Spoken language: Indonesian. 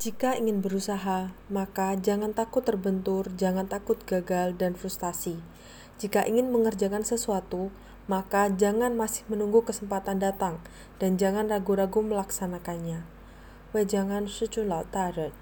Jika ingin berusaha, maka jangan takut terbentur, jangan takut gagal dan frustasi. Jika ingin mengerjakan sesuatu, maka jangan masih menunggu kesempatan datang dan jangan ragu-ragu melaksanakannya. Wejangan seculak tarik.